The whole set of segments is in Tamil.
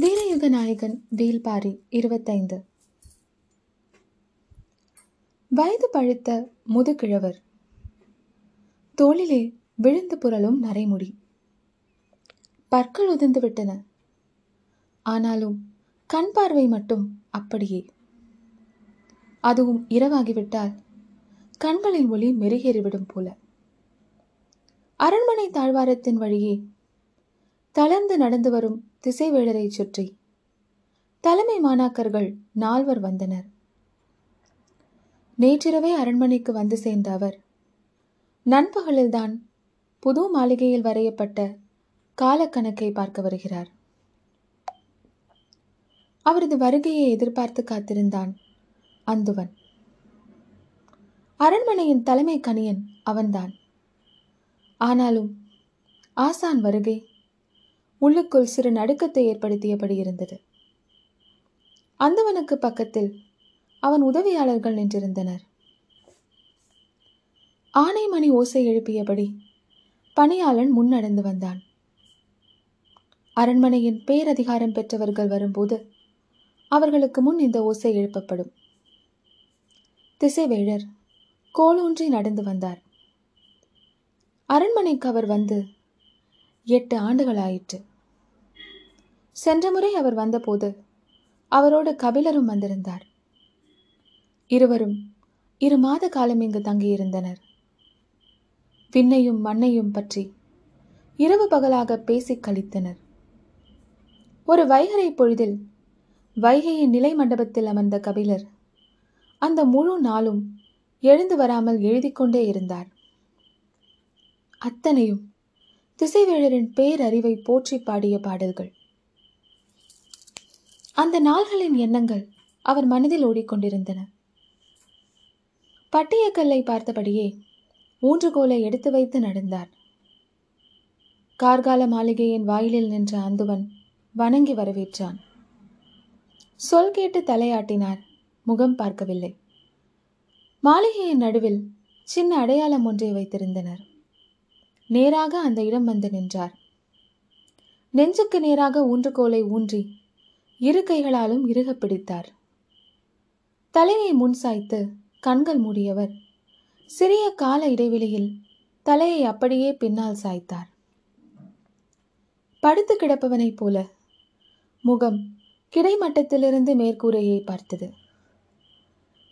வீரயுக நாயகன் வீல்பாரி இருபத்தைந்து. வயது பழுத்த முதுகிழவர். தோளிலே விழுந்து புரளும் நரைமுடி பற்கள் உதிர்ந்து விட்டன. ஆனாலும் கண் பார்வை மட்டும் அப்படியே. அதுவும் இரவாகிவிட்டால் கண்களின் ஒளி மெருகேறிவிடும் போல. அரண்மனை தாழ்வாரத்தின் வழியே தளர்ந்து நடந்து வரும் திசைவேளரை சுற்றி. தலைமை மாணாக்கர்கள் நால்வர் வந்தனர். நேற்றிரவே அரண்மனைக்கு வந்து சேர்ந்த அவர் நண்பகலில்தான் புது மாளிகையில் வரையப்பட்ட காலக்கணக்கை பார்க்க வருகிறார். அவரது வருகையை எதிர்பார்த்து காத்திருந்தான் அந்துவன். அரண்மனையின் தலைமை கணியன் அவன்தான். ஆனாலும் ஆசான் வருகை உள்ளுக்குள் சிறு நடுக்கத்தை ஏற்படுத்தியபடி இருந்தது. அந்தவனுக்கு பக்கத்தில் அவன் உதவியாளர்கள் நின்றிருந்தனர். ஆனைமணி ஓசை எழுப்பியபடி பணியாளன் முன்னடந்து வந்தான். அரண்மனையின் பேரதிகாரம் பெற்றவர்கள் வரும்போது அவர்களுக்கு முன் இந்த ஓசை எழுப்பப்படும். திசைவேழர் கோலூன்றி நடந்து வந்தார். அரண்மனைக்கு அவர் வந்து எட்டு ஆண்டுகளாயிற்று. சென்ற முறை அவர் வந்தபோது அவரோடு கபிலரும் வந்திருந்தார். இருவரும் இரு மாத காலம் இங்கு தங்கியிருந்தனர். விண்ணையும் மண்ணையும் பற்றி இரவு பகலாக பேசிக் கழித்தனர். ஒரு வைகரை பொழுதில் வைகையின் நிலை மண்டபத்தில் அமர்ந்த கபிலர் அந்த முழு நாளும் எழுந்து வராமல் எழுதி கொண்டே இருந்தார். அத்தனையும் திசைவேழரின் பேரறிவை போற்றி பாடிய பாடல்கள். அந்த நாள்களின் எண்ணங்கள் அவர் மனதில் ஓடிக்கொண்டிருந்தன. பட்டியக்கல்லை பார்த்தபடியே ஊன்றுகோலை எடுத்து வைத்து நடந்தார் கார்கால மாளிகையின் வாயிலில் நின்ற அந்துவன் வணங்கி வரவேற்றான். சொல் கேட்டு தலையாட்டினார் முகம் பார்க்கவில்லை. மாளிகையின் நடுவில் சின்ன அடையாளம் ஒன்றை வைத்திருந்தனர். நேராக அந்த இடம் வந்து நின்றார். நெஞ்சுக்கு நேராக ஊன்றுகோலை ஊன்றி இரு கைகளாலும் இறுக பிடித்தார் தலையை முன் சாய்த்து கண்கள் மூடியவர். சிறிய கால இடைவெளியில் தலையை அப்படியே பின்னால் சாய்த்தார். படுத்து கிடப்பவனைப் போல முகம் கிடைமட்டத்திலிருந்து மேற்கூரையை பார்த்தது.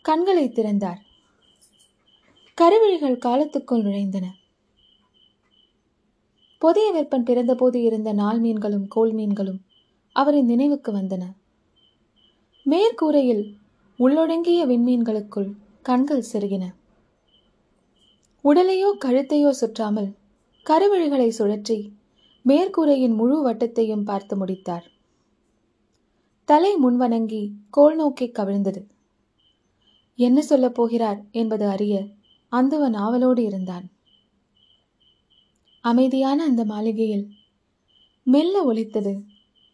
கண்களை திறந்தார். கருவிழிகள் காலத்துக்குள் நுழைந்தன. புதிய வெப்பன் பிறந்தபோது இருந்த நாள் மீன்களும் கோல் மீன்களும் அவரின் நினைவுக்கு வந்தன. மேற்கூரையில் உள்ளொடங்கிய விண்மீன்களுக்குள் கண்கள் செருகின. உடலையோ கழுத்தையோ சுற்றாமல் கருவழிகளை சுழற்றி மேற்கூரையின் முழு வட்டத்தையும் பார்த்து முடித்தார். தலை முன்வணங்கி கோல் நோக்கி கவிழ்ந்தது. என்ன சொல்லப் போகிறார்? என்பது அறிய அந்தவன் ஆவலோடு இருந்தான். அமைதியான அந்த மாளிகையில் மெல்ல ஒலித்தது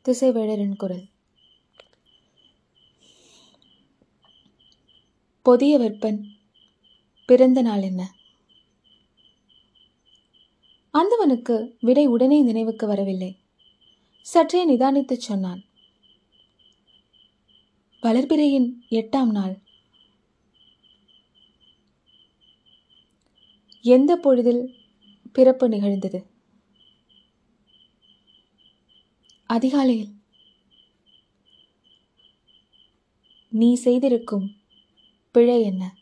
திசைவேழரின் குரல். பொதிய வெப்பன் பிறந்த நாள் என்ன? அந்தவனுக்கு விடை உடனே நினைவுக்கு வரவில்லை. சற்றே நிதானித்துச் சொன்னான். வளர்பிறையின் எட்டாம் நாள். எந்த பொழுதில் பிறப்பு நிகழ்ந்தது? அதிகாலையில். நீ செய்திருக்கும் பிழை என்ன?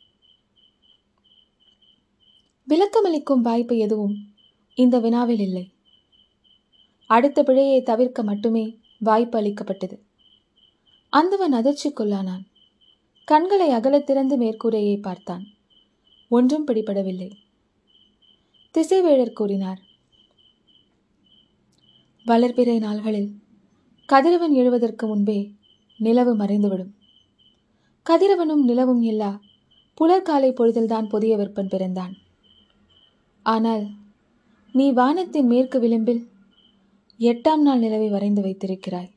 விளக்கமளிக்கும் வாய்ப்பு எதுவும் இந்த வினாவில் இல்லை. அடுத்த பிழையை தவிர்க்க மட்டுமே வாய்ப்பு அளிக்கப்பட்டது. அந்தவன் அதிர்ச்சிக்குள்ளானான். கண்களை அகலத்திறந்து மேற்கூரையை பார்த்தான். ஒன்றும் பிடிபடவில்லை. திசைவேழர் கூறினார் வளர்பிறை நாள்களில் கதிரவன் எழுவதற்கு முன்பே நிலவு மறைந்துவிடும். கதிரவனும் நிலவும் இல்லா புலர்காலை பொழுதில்தான் புதிய விற்பன் பிறந்தான். ஆனால் நீ வானத்தின் மேற்கு விளிம்பில் எட்டாம் நாள் நிலவை வரைந்து வைத்திருக்கிறாய்.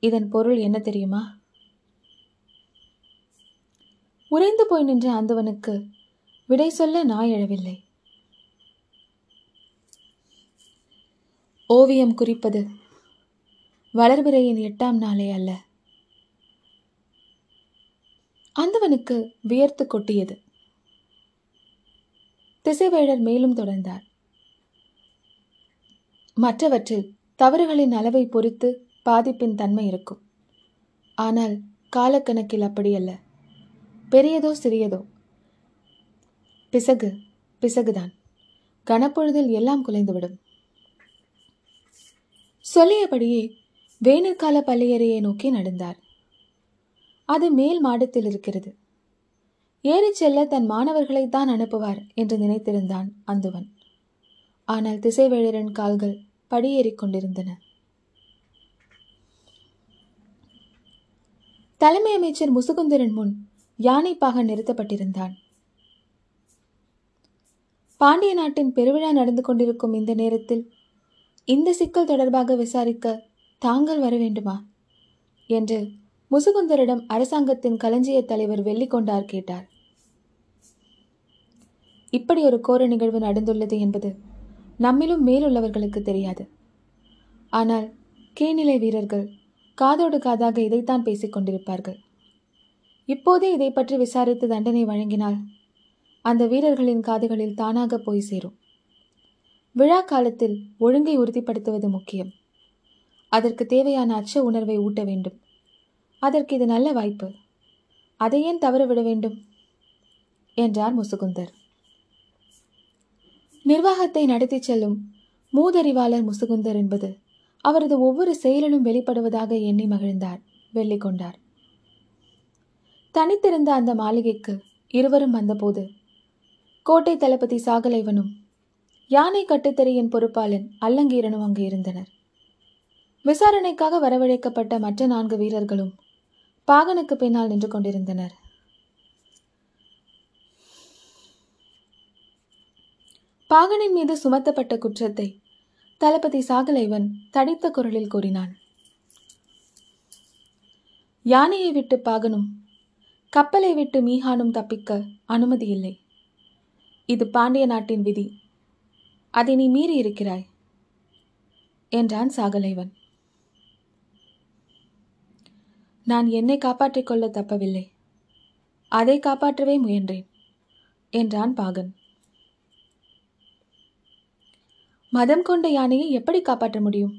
இதன் பொருள் என்ன தெரியுமா? உறைந்து போய் நின்ற அந்தவனுக்கு விடை சொல்ல நாய் எழவில்லை. ஓவியம் குறிப்பது வளர்பிறையின் எட்டாம் நாளே அல்ல. அந்தவனுக்கு வியர்த்து கொட்டியது. திசைவேழர் மேலும் தொடர்ந்தார். மற்றவற்றில் தவறுகளின் அளவை பொறுத்து பாதிப்பின் தன்மை இருக்கும். ஆனால் காலக்கணக்கில் அப்படியல்ல பெரியதோ சிறியதோ. பிசகு பிசகுதான். கனப்பொழுதில் எல்லாம் குலைந்துவிடும். சொல்லியபடியே வேனற்கால பள்ளியறையை நோக்கி நடந்தார். அது மேல் மாடத்தில் இருக்கிறது. ஏறிச் செல்ல தன் மாணவர்களை தான் அனுப்புவார் என்று நினைத்திருந்தான் அந்துவன். ஆனால் திசைவேழரின் கால்கள் படியேறிக் கொண்டிருந்தன. தலைமை அமைச்சர் முசுகுந்தரன் முன் யானைப்பாக நிறுத்தப்பட்டிருந்தான். பாண்டிய நாட்டின் பெருவிழா நடந்து கொண்டிருக்கும் இந்த நேரத்தில் இந்த சிக்கல் தொடர்பாக விசாரிக்க தாங்கள் வர வேண்டுமா? என்று முசுகுந்தரிடம் அரசாங்கத்தின் களஞ்சிய தலைவர் வெள்ளிக்கொண்டார் கேட்டார். இப்படி ஒரு கோர நிகழ்வு நடந்துள்ளது என்பது நம்மிலும் மேலுள்ளவர்களுக்கு தெரியாது. ஆனால் கீழ்நிலை வீரர்கள் காதோடு காதாக இதைத்தான் பேசிக் கொண்டிருப்பார்கள். இப்போதே இதை பற்றி விசாரித்து தண்டனை வழங்கினால் அந்த வீரர்களின் காதுகளில் தானாக போய் சேரும். விழா காலத்தில் ஒழுங்கை உறுதிப்படுத்துவது முக்கியம். அதற்கு தேவையான அச்ச உணர்வை ஊட்ட வேண்டும். அதற்கு இது நல்ல வாய்ப்பு. அதை ஏன் தவற விட வேண்டும்? என்றார் முசுகுந்தர். நிர்வாகத்தை நடத்தி செல்லும் மூதறிவாளர் முசுகுந்தர் என்பது அவரது ஒவ்வொரு செயலிலும் வெளிப்படுவதாக எண்ணி மகிழ்ந்தார் வெள்ளிக்கொண்டார். தனித்திருந்த அந்த மாளிகைக்கு இருவரும் வந்தபோது கோட்டை தளபதி சாகலைவனும் யானை கட்டுத்தறியின் பொறுப்பாளன் அல்லங்கீரனும் அங்கு இருந்தனர். விசாரணைக்காக வரவழைக்கப்பட்ட மற்ற நான்கு வீரர்களும் பாகனுக்கு பின்னால் நின்று கொண்டிருந்தனர். பாகனின் மீது சுமத்தப்பட்ட குற்றத்தை தளபதி சாகலைவன் தடித்த குரலில் கூறினான். யானையை விட்டு பாகனும் கப்பலை விட்டு மீஹானும் தப்பிக்க அனுமதி இல்லை. இது பாண்டிய நாட்டின் விதி. அதை நீ மீறி இருக்கிறாய் என்றான் சாகலைவன். நான் என்னை காப்பாற்றிக் கொள்ள தப்பவில்லை. அதை காப்பாற்றவே முயன்றேன் என்றான் பாகன். மதம் கொண்ட யானையை எப்படி காப்பாற்ற முடியும்?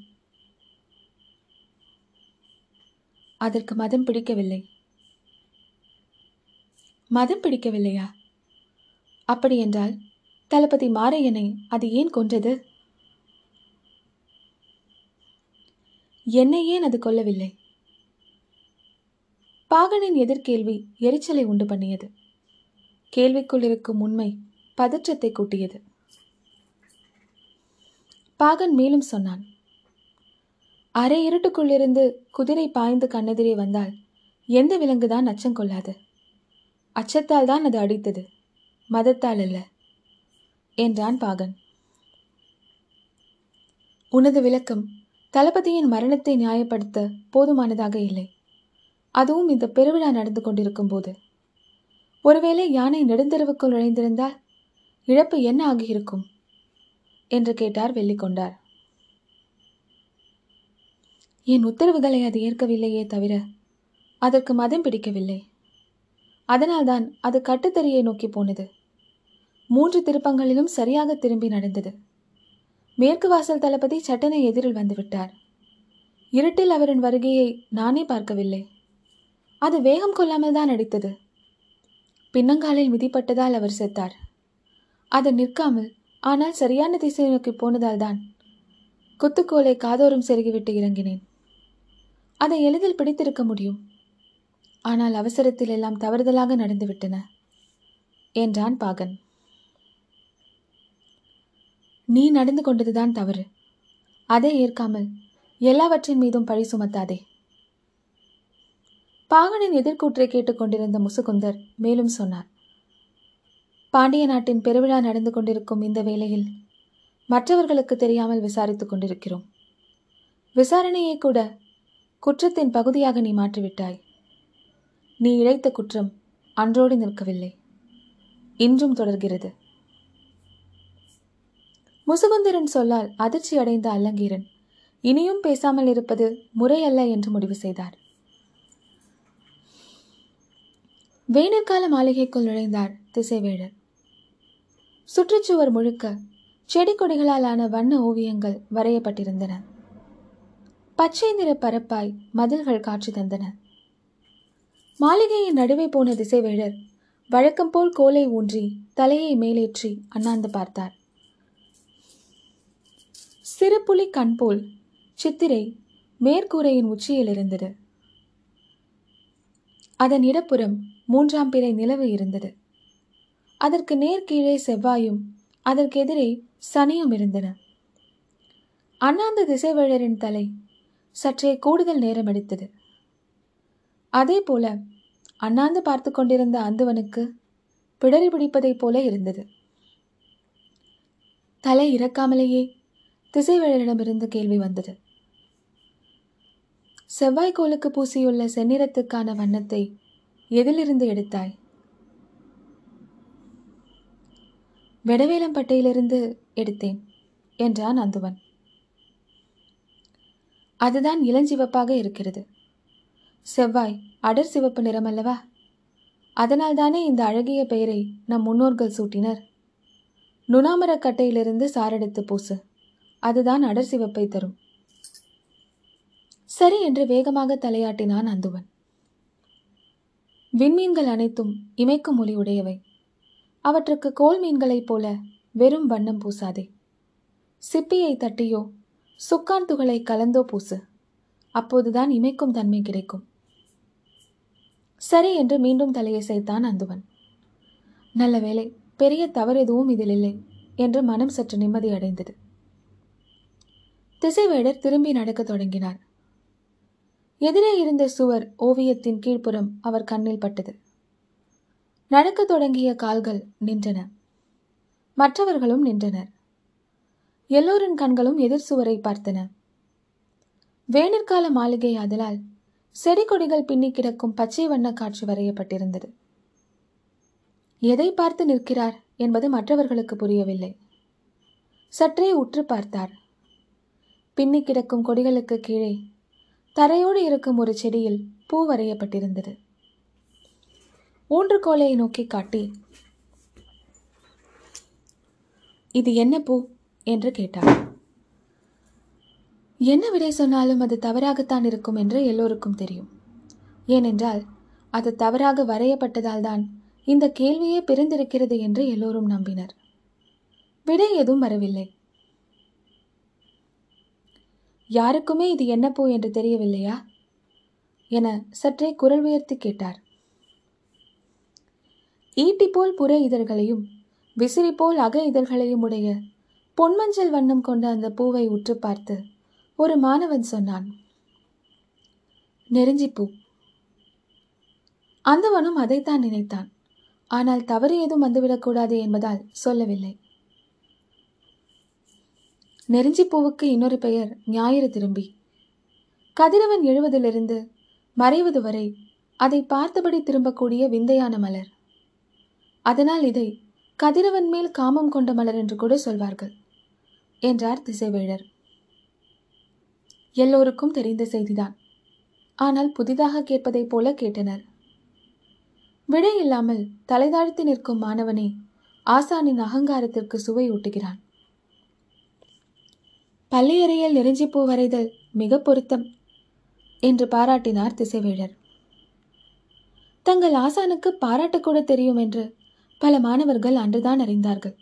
அதற்கு மதம் பிடிக்கவில்லை. மதம் பிடிக்கவில்லையா? அப்படி என்றால் தளபதி மாரையனை அது ஏன் கொன்றது? என்னை ஏன் அது கொல்லவில்லை? பாகனின் எதிர்கேள்வி எரிச்சலை உண்டு பண்ணியது. கேள்விக்குள் இருக்கும் உண்மை பதற்றத்தை கூட்டியது. பாகன் மேலும் சொன்னான் அரை இருட்டுக்குள்ளிருந்து குதிரை பாய்ந்து கண்ணெதிரே வந்தால் எந்த விலங்குதான் அச்சம் கொள்ளாது? அச்சத்தால் தான் அது அடித்தது. மதத்தால் அல்ல. என்றான் பாகன். உனது விளக்கம் தளபதியின் மரணத்தை நியாயப்படுத்த போதுமானதாக இல்லை. அதுவும் இந்த பெருவிழா நடந்து கொண்டிருக்கும் போது. ஒருவேளை யானை நெடுந்தெருவுக்குள் நுழைந்திருந்தால் இழப்பு என்ன ஆகியிருக்கும்? என்று கேட்டார் வெள்ளிக்கொண்டார். என் உத்தரவுகளை அது ஏற்கவில்லையே தவிர அதற்கு மதம் பிடிக்கவில்லை. அதனால்தான் அது கட்டுத்தறியை நோக்கி போனது. மூன்று திருப்பங்களிலும் சரியாக திரும்பி நடந்தது. மேற்கு வாசல் தளபதி சட்டனை எதிரில் வந்துவிட்டார் இருட்டில் அவரின் வருகையை நானே பார்க்கவில்லை. அது வேகம் கொள்ளாமல் தான் அடித்தது பின்னங்காலில் மிதிப்பட்டதால் அவர் செத்தார். அது நிற்காமல் ஆனால் சரியான திசை நோக்கி போனதால் தான் குத்துக்கோலை காதோறும் செருகிவிட்டு இறங்கினேன். அதை எளிதில் பிடித்திருக்க முடியும். ஆனால் அவசரத்தில் எல்லாம் தவறுதலாக நடந்துவிட்டன என்றான் பாகன். நீ நடந்து கொண்டதுதான் தவறு. அதை ஏற்காமல் எல்லாவற்றின் மீதும் பழி சுமத்தாதே. பாகனின் எதிர்கூற்றை கேட்டுக்கொண்டிருந்த முசுகுந்தர் மேலும் சொன்னார் பாண்டிய நாட்டின் பெருவிழா நடந்து கொண்டிருக்கும் இந்த வேளையில் மற்றவர்களுக்கு தெரியாமல் விசாரித்துக் கொண்டிருக்கிறோம். விசாரணையை கூட குற்றத்தின் பகுதியாக நீ மாற்றிவிட்டாய். நீ இழைத்த குற்றம் அன்றோடு நிற்கவில்லை. இன்றும் தொடர்கிறது. முசுகுந்தரன் சொல்லால் அதிர்ச்சி அடைந்த அல்லங்கீரன் இனியும் பேசாமல் இருப்பது முறையல்ல என்று முடிவு செய்தார். வேணிற்கால மாளிகைக்குள் நுழைந்தார் திசைவேழர் சுற்றுச்சுவர் முழுக்க செடி கொடிகளால் ஆன வண்ண ஓவியங்கள் வரையப்பட்டிருந்தன. பச்சை நிற பரப்பாய் மதில்கள் காட்சி தந்தன. மாளிகையின் நடுவே போன திசைவேழர் வழக்கம் போல் கோலை ஊன்றி தலையை மேலேற்றி அண்ணாந்து பார்த்தார். சிறுபுலி கண் போல் சித்திரை மேற்கூரையின் உச்சியில் இருந்தது. அதன் இடப்புறம் மூன்றாம் பிறை நிலவு இருந்தது. அதற்கு நேர்கீழே செவ்வாயும் அதற்கு எதிரே சனியும் இருந்தன. அண்ணாந்த திசைவேழரின் தலை சற்றே கூடுதல் நேரம் எடுத்தது அதே போல அண்ணாந்து பார்த்து கொண்டிருந்த அந்துவனுக்கு பிடரி பிடிப்பதைப் போல இருந்தது. தலை இறக்காமலேயே திசைவேழரிடமிருந்து கேள்வி வந்தது. செவ்வாய்க்கோளுக்கு பூசியுள்ள செந்நிறத்துக்கான வண்ணத்தை எதிலிருந்து எடுத்தாய்? வெடவேலம்பட்டையிலிருந்து எடுத்தேன் என்றான் அந்துவன். அதுதான் இளஞ்சிவப்பாக இருக்கிறது. செவ்வாய் அடர் சிவப்பு நிறம் அல்லவா அதனால்தானே இந்த அழகிய பெயரை நம் முன்னோர்கள் சூட்டினர். நுணாமரக் கட்டையிலிருந்து சாரெடுத்து பூசு. அதுதான் அடர் சிவப்பை தரும். சரி என்று வேகமாக தலையாட்டினான் அந்துவன். விண்மீன்கள் அனைத்தும் இமைக்கும் ஒளி உடையவை அவற்றுக்கு கோல் மீன்களைப் போல வெறும் வண்ணம் பூசாதே. சிப்பியை தட்டியோ சுக்கான் துகளை கலந்தோ பூசு. அப்போதுதான் இமைக்கும் தன்மை கிடைக்கும். சரி என்று மீண்டும் தலையை செய்தான் அந்துவன். நல்ல வேலை பெரிய தவறு எதுவும் இதில் இல்லை என்று மனம் சற்று நிம்மதி அடைந்தது. திசைவேடர் திரும்பி நடக்கத் தொடங்கினார். எதிரே இருந்த சுவர் ஓவியத்தின் கீழ்ப்புறம் அவர் கண்ணில் பட்டது. நடக்கத் தொடங்கிய கால்கள் நின்றன. மற்றவர்களும் நின்றனர். எல்லோரின் கண்களும் எதிர் சுவரை பார்த்தன. வேணிற்கால மாளிகை அதலால் செடி கொடிகள் பின்னி கிடக்கும் பச்சை வண்ண காட்சி வரையப்பட்டிருந்தது. எதை பார்த்து நிற்கிறார் என்பது மற்றவர்களுக்கு புரியவில்லை. சற்றே உற்று பார்த்தார். பின்னி கிடக்கும் கொடிகளுக்கு கீழே. தரையோடு இருக்கும் ஒரு செடியில் பூ வரையப்பட்டிருந்தது. ஊன்றுகோலையை நோக்கி காட்டி இது என்ன பூ? என்று கேட்டார் என்ன விடை சொன்னாலும் அது தவறாகத்தான் இருக்கும் என்று எல்லோருக்கும் தெரியும். ஏனென்றால் அது தவறாக வரையப்பட்டதால் தான் இந்த கேள்வியே பிறந்திருக்கிறது என்று எல்லோரும் நம்பினர். விடை எதுவும் வரவில்லை. யாருக்குமே இது என்ன பூ என்று தெரியவில்லையா? என சற்றே குரல் உயர்த்தி கேட்டார். ஈட்டி போல் புற இதழ்களையும் விசிறி போல் அக இதழ்களையும் உடைய பொன்மஞ்சள் வண்ணம் கொண்ட அந்த பூவை உற்று பார்த்து ஒரு மாணவன் சொன்னான். நெருஞ்சிப்பூ. அந்தவனும் அதைத்தான் நினைத்தான். ஆனால் தவறு ஏதும் வந்துவிடக்கூடாது என்பதால் சொல்லவில்லை. நெருஞ்சிப்பூவுக்கு இன்னொரு பெயர் ஞாயிறு திரும்பி. கதிரவன் எழுவதிலிருந்து மறைவது வரை அதை பார்த்தபடி திரும்பக்கூடிய விந்தையான மலர். அதனால் இதை கதிரவன் மேல் காமம் கொண்ட மலர் என்று கூட சொல்வார்கள் என்றார் திசைவேழர் எல்லோருக்கும் தெரிந்த செய்திதான். ஆனால் புதிதாக கேட்பதைப் போல கேட்டனர். விடை இல்லாமல் தலைதாழ்த்தி நிற்கும் மாணவனே ஆசானின் அகங்காரத்திற்கு சுவை ஊட்டுகிறான். பள்ளியறையில் நெருஞ்சிப்பூ வரைதல் மிக பொருத்தம் என்று பாராட்டினார் திசைவேழர் தங்கள் ஆசானுக்கு பாராட்டக்கூட தெரியும் என்று பல மாணவர்கள் அன்றுதான் அறிந்தார்கள்.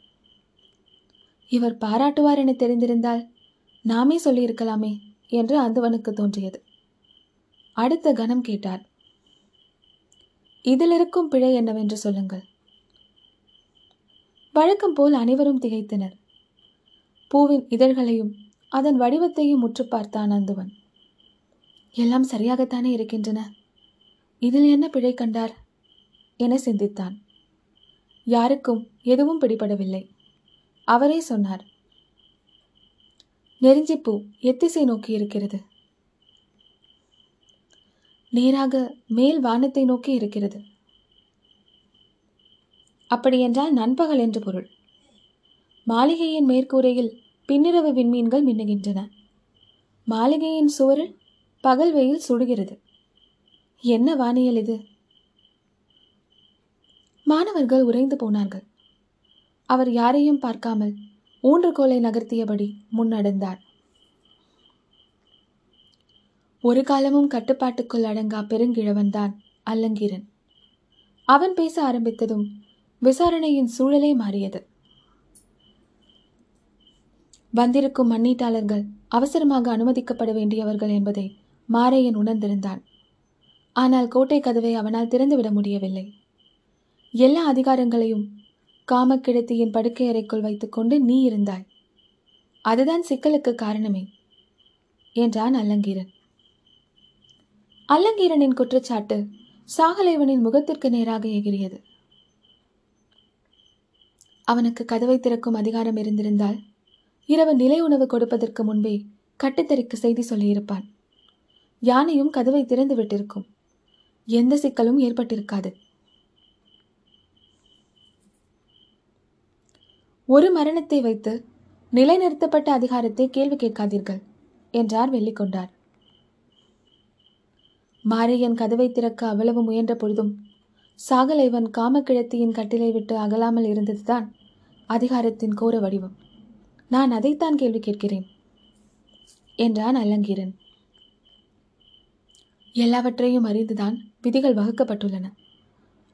இவர் பாராட்டுவார் என தெரிந்திருந்தால் நாமே சொல்லியிருக்கலாமே என்று அந்துவனுக்கு தோன்றியது. அடுத்த கணம் கேட்டார். இதில் இருக்கும் பிழை என்னவென்று சொல்லுங்கள். வழக்கம் போல் அனைவரும் திகைத்தனர். பூவின் இதழ்களையும் அதன் வடிவத்தையும் முற்று பார்த்தான் அந்துவன் எல்லாம் சரியாகத்தானே இருக்கின்றன. இதில் என்ன பிழை கண்டார்? என சிந்தித்தான். யாருக்கும் எதுவும் பிடிபடவில்லை. அவரே சொன்னார். நெருஞ்சிப்பூ எத்திசை நோக்கி இருக்கிறது. நேராக மேல் வானத்தை நோக்கி இருக்கிறது. அப்படியென்றால் நண்பகல் என்று பொருள். மாளிகையின் மேற்கூரையில் பின்னிரவு விண்மீன்கள் மின்னுகின்றன. மாளிகையின் சுவரில் பகல் வெயில் சுடுகிறது. என்ன வானியல் இது? மாணவர்கள் உறைந்து போனார்கள். அவர் யாரையும் பார்க்காமல் ஊன்றுகோலை நகர்த்தியபடி முன்னடந்தார். ஒரு காலமும் கட்டுப்பாட்டுக்குள் அடங்கா பெருங்கிழவன்தான் அல்லங்கீரன். அவன் பேச ஆரம்பித்ததும் விசாரணையின் சூழலே மாறியது. வந்திருக்கும் மண்ணீட்டாளர்கள் அவசரமாக அனுமதிக்கப்பட வேண்டியவர்கள் என்பதை மாரையன் உணர்ந்திருந்தான். ஆனால் கோட்டை கதவை அவனால் திறந்துவிட முடியவில்லை. எல்லா அதிகாரங்களையும் காமக்கிழத்தியின் படுக்கை அறைக்குள் வைத்துக்கொண்டு நீ இருந்தாய். அதுதான் சிக்கலுக்கு காரணமே என்றான் அல்லங்கீரன். அல்லங்கீரனின் குற்றச்சாட்டு சாகலைவனின் முகத்திற்கு நேராக எகிரியது அவனுக்கு கதவை திறக்கும் அதிகாரம் இருந்திருந்தால் இரவு நிலை உணவு கொடுப்பதற்கு முன்பே கட்டுத்தறிக்கு செய்தி சொல்லியிருப்பான். யானையும் கதவை திறந்து விட்டிருக்கும். எந்த சிக்கலும் ஏற்பட்டிருக்காது. ஒரு மரணத்தை வைத்து நிலைநிறுத்தப்பட்ட அதிகாரத்தை கேள்வி கேட்காதீர்கள் என்றார் வெள்ளிக்கொண்டார். மாரியன் கதவை திறக்க அவ்வளவு முயன்ற பொழுதும் சாகலைவன் காமக்கிழத்தியின் கட்டிலை விட்டு அகலாமல் இருந்ததுதான் அதிகாரத்தின் கோர வடிவம். நான் அதைத்தான் கேள்வி கேட்கிறேன் என்றான் அல்லங்கீரன் எல்லாவற்றையும் அறிந்துதான் விதிகள் வகுக்கப்பட்டுள்ளன.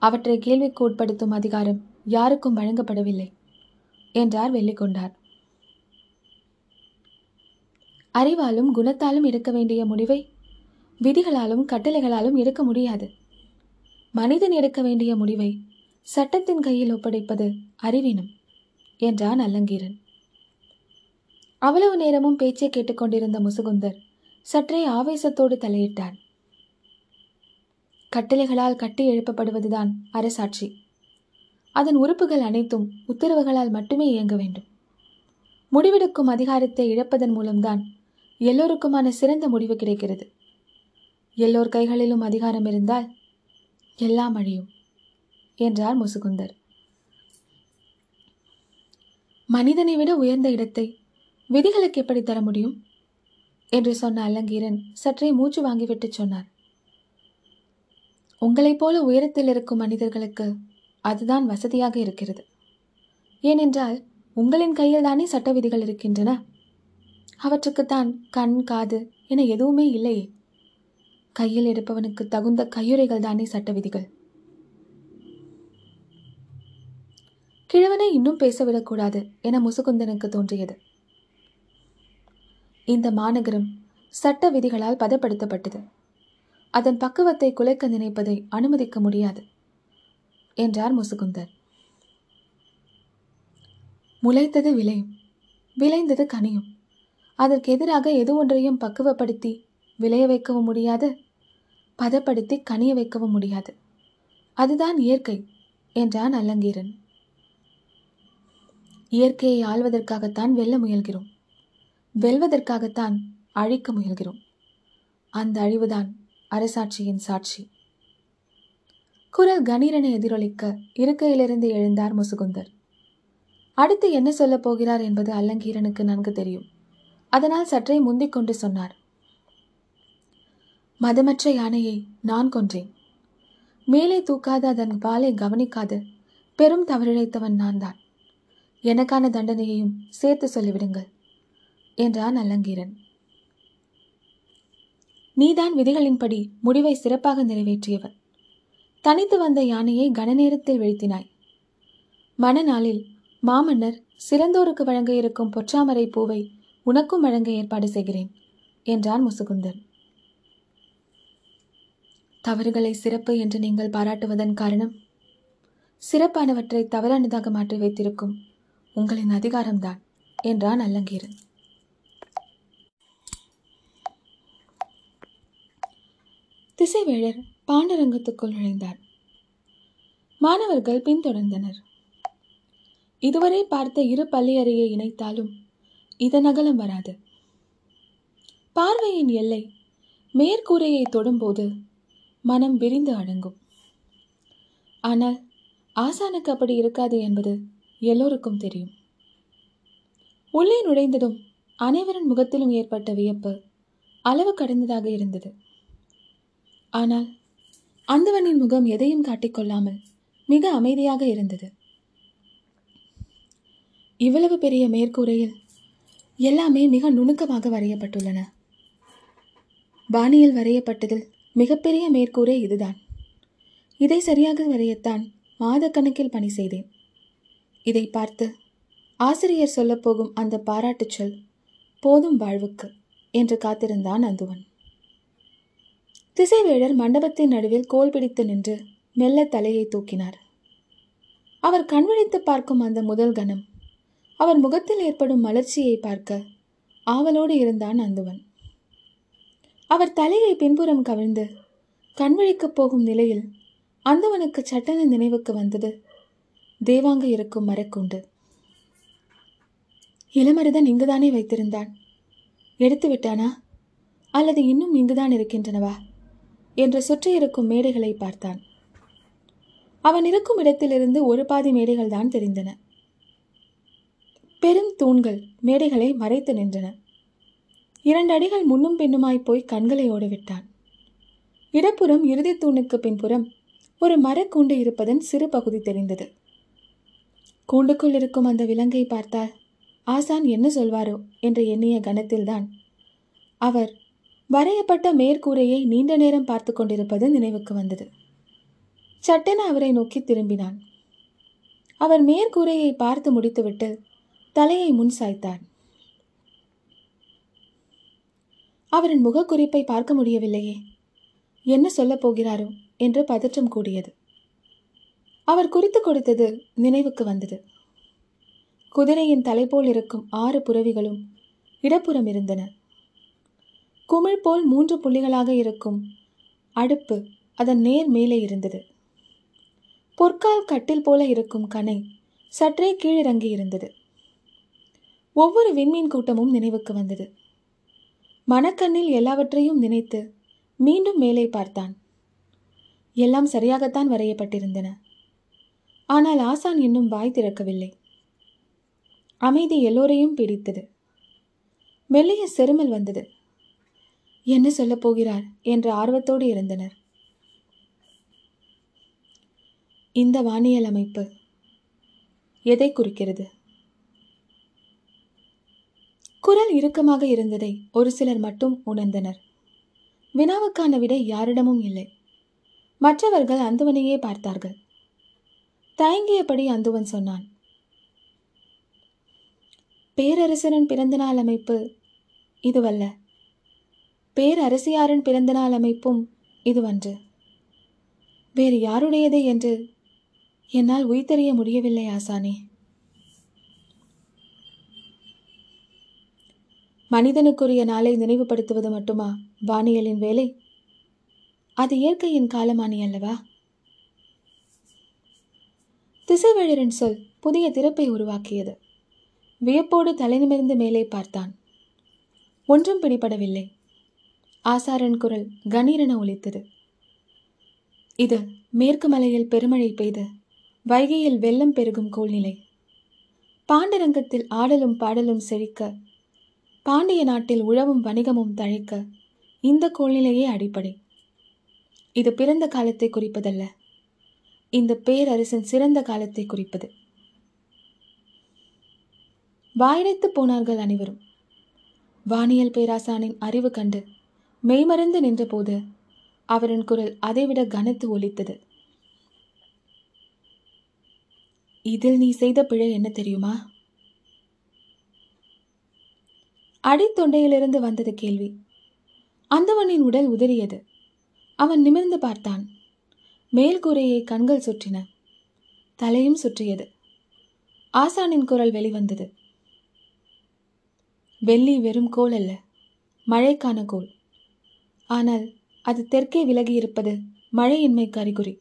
அவற்றை கேள்விக்கு உட்படுத்தும் அதிகாரம் யாருக்கும் வழங்கப்படவில்லை என்றார் வெள்ளிக்கொண்டார். அறிவாலும் குணத்தாலும் எடுக்க வேண்டிய முடிவை விதிகளாலும் கட்டளைகளாலும் எடுக்க முடியாது. மனிதன் எடுக்க வேண்டிய முடிவை சட்டத்தின் கையில் ஒப்படைப்பது அறிவினும் என்றான் அல்லங்கீரன் அவ்வளவு நேரமும் பேச்சை கேட்டுக்கொண்டிருந்த முசுகுந்தர் சற்றே ஆவேசத்தோடு தலையிட்டார். கட்டளைகளால் கட்டி எழுப்பப்படுவதுதான் அரசாட்சி. அதன் உறுப்புகள் அனைத்தும் உத்தரவுகளால் மட்டுமே இயங்க வேண்டும். முடிவெடுக்கும் அதிகாரத்தை இழப்பதன் மூலம்தான் எல்லோருக்குமான சிறந்த முடிவு கிடைக்கிறது. எல்லோர் கைகளிலும் அதிகாரம் இருந்தால் எல்லாம் அழியும் என்றார் முசுகுந்தர். மனிதனை விட உயர்ந்த இடத்தை விதிகளுக்கு எப்படி தர முடியும்? என்று சொன்ன அல்லங்கீரன் சற்றே மூச்சு வாங்கிவிட்டு சொன்னார். உங்களைப் போல உயரத்தில் இருக்கும் மனிதர்களுக்கு அதுதான் வசதியாக இருக்கிறது. ஏனென்றால் உங்களின் கையில் தானே சட்ட விதிகள் இருக்கின்றன. அவற்றுக்குத்தான் கண் காது என எதுவுமே இல்லையே. கையில் எடுப்பவனுக்கு தகுந்த கையுறைகள் தானே சட்ட விதிகள். கிழவனை இன்னும் பேசவிடக்கூடாது என முசுகுந்தனுக்கு தோன்றியது. இந்த மாநகரம் சட்ட விதிகளால் பதப்படுத்தப்பட்டது. அதன் பக்குவத்தை குலைக்க நினைப்பதை அனுமதிக்க முடியாது என்றார் முசுகுந்தர். முளைத்தது விளையும் விளைந்தது கனியும். அதற்கு எதிராக எது ஒன்றையும் பக்குவப்படுத்தி விளைய வைக்கவும் முடியாது பதப்படுத்தி கனிய வைக்கவும் முடியாது. அதுதான் இயற்கை என்றான் அல்லங்கீரன். இயற்கையை ஆள்வதற்காகத்தான் வெல்ல முயல்கிறோம் வெல்வதற்காகத்தான் அழிக்க முயல்கிறோம். அந்த அழிவுதான் அரசாட்சியின் சாட்சி. குரல் கணீரனை எதிரொலிக்க இருக்கையிலிருந்து எழுந்தார் முசுகுந்தர். அடுத்து என்ன சொல்லப் போகிறார் என்பது அல்லங்கீரனுக்கு நன்கு தெரியும். அதனால் சற்றே முந்திக் கொண்டு சொன்னார். மதமற்ற யானையை நான் கொன்றேன். மேலே தூக்காத அதன் பாலை கவனிக்காது. பெரும் தவறிழைத்தவன் நான் தான் எனக்கான தண்டனையையும் சேர்த்து சொல்லிவிடுங்கள். என்றான் அல்லங்கீரன் நீதான் விதிகளின்படி முடிவை சிறப்பாக நிறைவேற்றியவன். தனித்து வந்த யானையை கனநேரத்தில் வீழ்த்தினாய். மணநாளில் மாமன்னர் சிறந்தோருக்கு வழங்க இருக்கும் பொற்றாமரை பூவை உனக்கும் வழங்க ஏற்பாடு செய்கிறேன் என்றான் முசுகுந்தன். தவறுகளை சிறப்பு என்று நீங்கள் பாராட்டுவதன் காரணம் சிறப்பானவற்றை தவறானதாக மாற்றி வைத்திருக்கும் உங்களின் அதிகாரம்தான் என்றான் அல்லங்கீரன் திசைவேழர் பாண்டரங்கத்துக்குள் நுழைந்தார். மாணவர்கள் பின்தொடர்ந்தனர். இதுவரை பார்த்த இரு பள்ளியறையை இணைத்தாலும் இதன் அகலம் வராது. பார்வையின் எல்லை மேற்கூரையை தொடும்போது மனம் விரிந்து அடங்கும். ஆனால் ஆசானுக்கு அப்படி இருக்காது என்பது எல்லோருக்கும் தெரியும். உள்ளே நுழைந்ததும் அனைவரின் முகத்திலும் ஏற்பட்ட வியப்பு அளவு கடந்ததாக இருந்தது. ஆனால் அந்தவனின் முகம் எதையும் காட்டிக்கொள்ளாமல் மிக அமைதியாக இருந்தது. இவ்வளவு பெரிய மேற்கூரையில் எல்லாமே மிக நுணுக்கமாக வரையப்பட்டுள்ளன. பாணியில் வரையப்பட்டதில் மிகப்பெரிய மேற்கூரை இதுதான். இதை சரியாக வரையத்தான் மாதக்கணக்கில் பணி செய்தேன். இதை பார்த்து ஆசிரியர் சொல்லப்போகும் அந்த பாராட்டுச் சொல் போதும் வாழ்வுக்கு என்று காத்திருந்தான் அந்துவன். திசைவேடர் மண்டபத்தின் நடுவில் கோல் பிடித்து நின்று மெல்ல தலையை தூக்கினார். அவர் கண்விழித்து பார்க்கும் அந்த முதல் கணம். அவர் முகத்தில் ஏற்படும் மலர்ச்சியை பார்க்க ஆவலோடு இருந்தான் அந்துவன். அவர் தலையை பின்புறம் கவிழ்ந்து கண்விழிக்கப் போகும் நிலையில் அந்தவனுக்கு சட்டன நினைவுக்கு வந்தது தேவாங்க இருக்கும் மரக்கூண்டு. இளமருதன் இங்குதானே வைத்திருந்தான். எடுத்து விட்டானா அல்லது இன்னும் இங்குதான் இருக்கின்றனவா? என்று சுற்றி இருக்கும் மேடைகளை பார்த்தான். அவன் இருக்கும் இடத்திலிருந்து ஒரு பாதி மேடைகள் தான் தெரிந்தன. பெரும் தூண்கள் மேடைகளை மறைத்து நின்றன. இரண்டு அடிகள் முன்னும் பின்னுமாய் போய் கண்களை ஓடவிட்டான். இடப்புறம் இறுதி தூணுக்கு பின்புறம் ஒரு மரக்கூண்டு இருப்பதன் சிறு பகுதி தெரிந்தது. கூண்டுக்குள் இருக்கும் அந்த விலங்கை பார்த்தால் ஆசான் என்ன சொல்வாரோ? என்று எண்ணிய கணத்தில்தான் அவர் வரையப்பட்ட மேற்கூரையை நீண்ட நேரம் பார்த்து கொண்டிருப்பது நினைவுக்கு வந்தது. சட்டென அவரை நோக்கி திரும்பினான். அவர் மேற்கூரையை பார்த்து முடித்துவிட்டு தலையை முன் சாய்த்தார் அவரின் முகக்குறிப்பை பார்க்க முடியவில்லையே. என்ன சொல்லப் போகிறாரோ என்று பதற்றம் கூடியது. அவர் குறித்து கொடுத்தது நினைவுக்கு வந்தது. குதிரையின் தலைபோல் இருக்கும் ஆறு புறவிகளும் இடப்புறம் இருந்தன. குமிழ் போல் மூன்று புள்ளிகளாக இருக்கும். அடுப்பு அதன் நேர் மேலே இருந்தது. பொற்கால் கட்டில் போல இருக்கும் கனை சற்றே கீழிறங்கி இருந்தது. ஒவ்வொரு விண்மீன் கூட்டமும் நினைவுக்கு வந்தது. மனக்கண்ணில் எல்லாவற்றையும் நினைத்து மீண்டும் மேலே பார்த்தான். எல்லாம் சரியாகத்தான் வரையப்பட்டிருந்தன. ஆனால் ஆசான் இன்னும் வாய் திறக்கவில்லை. அமைதி எல்லோரையும் பிடித்தது. மெல்லிய செருமல் வந்தது. என்ன சொல்லப் போகிறார்? என்ற ஆர்வத்தோடு இருந்தனர் இந்த வானியல் அமைப்பு எதை குறிக்கிறது? குரல் இறுக்கமாக இருந்ததை ஒரு சிலர் மட்டும் உணர்ந்தனர். வினாவுக்கான விடை யாரிடமும் இல்லை. மற்றவர்கள் அந்துவனையே பார்த்தார்கள். தயங்கியபடி அந்துவன் சொன்னான் பேரரசரின் பிறந்தநாள் அமைப்பு இதுவல்ல. பேரரசியாரின் பிறந்தநாள் அமைப்பும் இதுவன்று. வேறு யாருடையது என்று என்னால் உய்தறிய முடியவில்லை ஆசானே. மனிதனுக்குரிய நாளை நினைவுபடுத்துவது மட்டுமா வானியலின் வேலை? அது இயற்கையின் காலமானி அல்லவா? திசைவேழரின் சொல் புதிய திறப்பை உருவாக்கியது. வியப்போடு தலைநிமிர்ந்து மேலே பார்த்தான். ஒன்றும் பிடிபடவில்லை. ஆசாரன் குரல் கணீரென ஒலித்தது. இது மேற்கு மலையில் பெருமழை பெய்து வைகையில் வெள்ளம் பெருகும் கோல்நிலை பாண்டரங்கத்தில் ஆடலும் பாடலும் செழிக்க பாண்டிய நாட்டில் உழவும் வணிகமும் தழைக்க இந்த கோல்நிலையே அடிப்படை. இது பிறந்த காலத்தை குறிப்பதல்ல இந்த பேரரசன் சிறந்த காலத்தை குறிப்பது. வாயடைத்து போனார்கள் அனைவரும். வானியல் பேராசானின் அறிவு கண்டு மெய்மறந்து நின்றபோது அவரின் குரல் அதைவிட கனத்து ஒலித்தது. இதில் நீ செய்த பிழை என்ன தெரியுமா? அடித்தொண்டையிலிருந்து வந்தது கேள்வி. அந்தவனின் உடல் உதறியது. அவன் நிமிர்ந்து பார்த்தான். மேல்கூரையை கண்கள் சுற்றின. தலையும் சுற்றியது. ஆசானின் குரல் வெளிவந்தது. வெள்ளி வெறும் கோல் அல்ல மழைக்கான கோல். ஆனால் அது தெற்கே விலகி இருப்பது மழையின்மைக்கு அறிகுறி.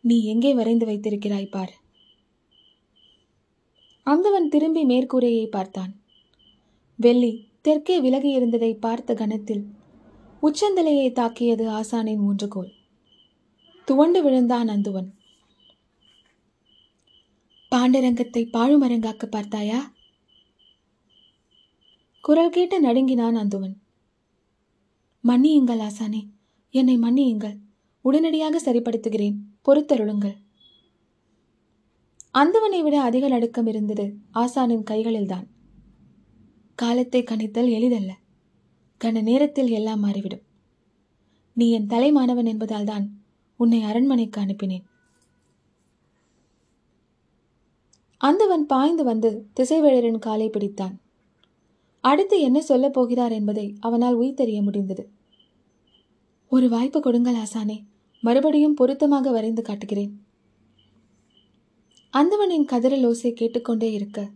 நீ எங்கே வரைந்து வைத்திருக்கிறாய் பார். அந்தவன் திரும்பி மேற்கூரையை பார்த்தான். வெள்ளி தெற்கே விலகி இருந்ததை பார்த்த கணத்தில் உச்சந்தலையை தாக்கியது ஆசானின் ஊன்றுகோல் துவண்டு விழுந்தான் அந்துவன். பாண்டரங்கத்தை பாழுமரங்காக்க பார்த்தாயா? குரல் கேட்டு நடுங்கினான் அந்துவன். மன்னியுங்கள் ஆசானே. என்னை மன்னியுங்கள். உடனடியாக சரிப்படுத்துகிறேன். பொறுத்தருளுங்கள். அந்தவனை விட அதிக நடுக்கம் இருந்தது ஆசானின் கைகளில்தான். காலத்தை கணித்தல் எளிதல்ல. கன நேரத்தில் எல்லாம் மாறிவிடும். நீ என் தலைமானவன் என்பதால் தான் உன்னை அரண்மனைக்கு அனுப்பினேன். அந்தவன் பாய்ந்து வந்து திசைவேழரின் காலை பிடித்தான். அடுத்து என்ன சொல்லப் போகிறார் என்பதை அவனால் உய்தறிய முடிந்தது. ஒரு வாய்ப்பு கொடுங்கள் ஆசானே. மறுபடியும் பொருத்தமாக வரைந்து காட்டுகிறேன். அந்தவனின் கதிரல் ஓசை கேட்டுக்கொண்டே இருக்க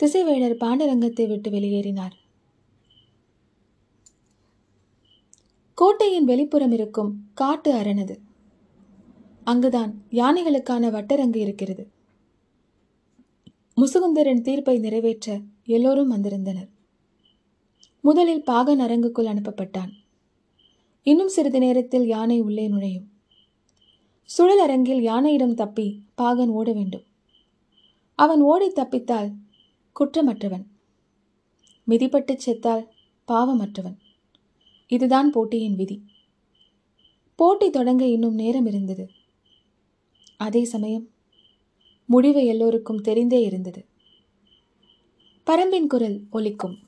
திசைவேடர் பாண்டரங்கத்தை விட்டு வெளியேறினார். கோட்டையின் வெளிப்புறம் இருக்கும் காட்டு அரணது. அங்குதான் யானைகளுக்கான வட்டரங்கு இருக்கிறது. முசுகுந்தரின் தீர்ப்பை நிறைவேற்ற எல்லோரும் வந்திருந்தனர். முதலில் பாகன் அரங்குக்குள் அனுப்பப்பட்டான். இன்னும் சிறிது நேரத்தில் யானை உள்ளே நுழையும். சுழல் அரங்கில் யானையிடம் தப்பி பாகன் ஓட வேண்டும். அவன் ஓடி தப்பித்தால் குற்றமற்றவன். மிதிப்பட்டு செத்தால் பாவமற்றவன். இதுதான் போட்டியின் விதி. போட்டி தொடங்க இன்னும் நேரம் இருந்தது. அதே சமயம் முடிவு எல்லோருக்கும் தெரிந்தே இருந்தது. பரம்பின் குரல் ஒலிக்கும்.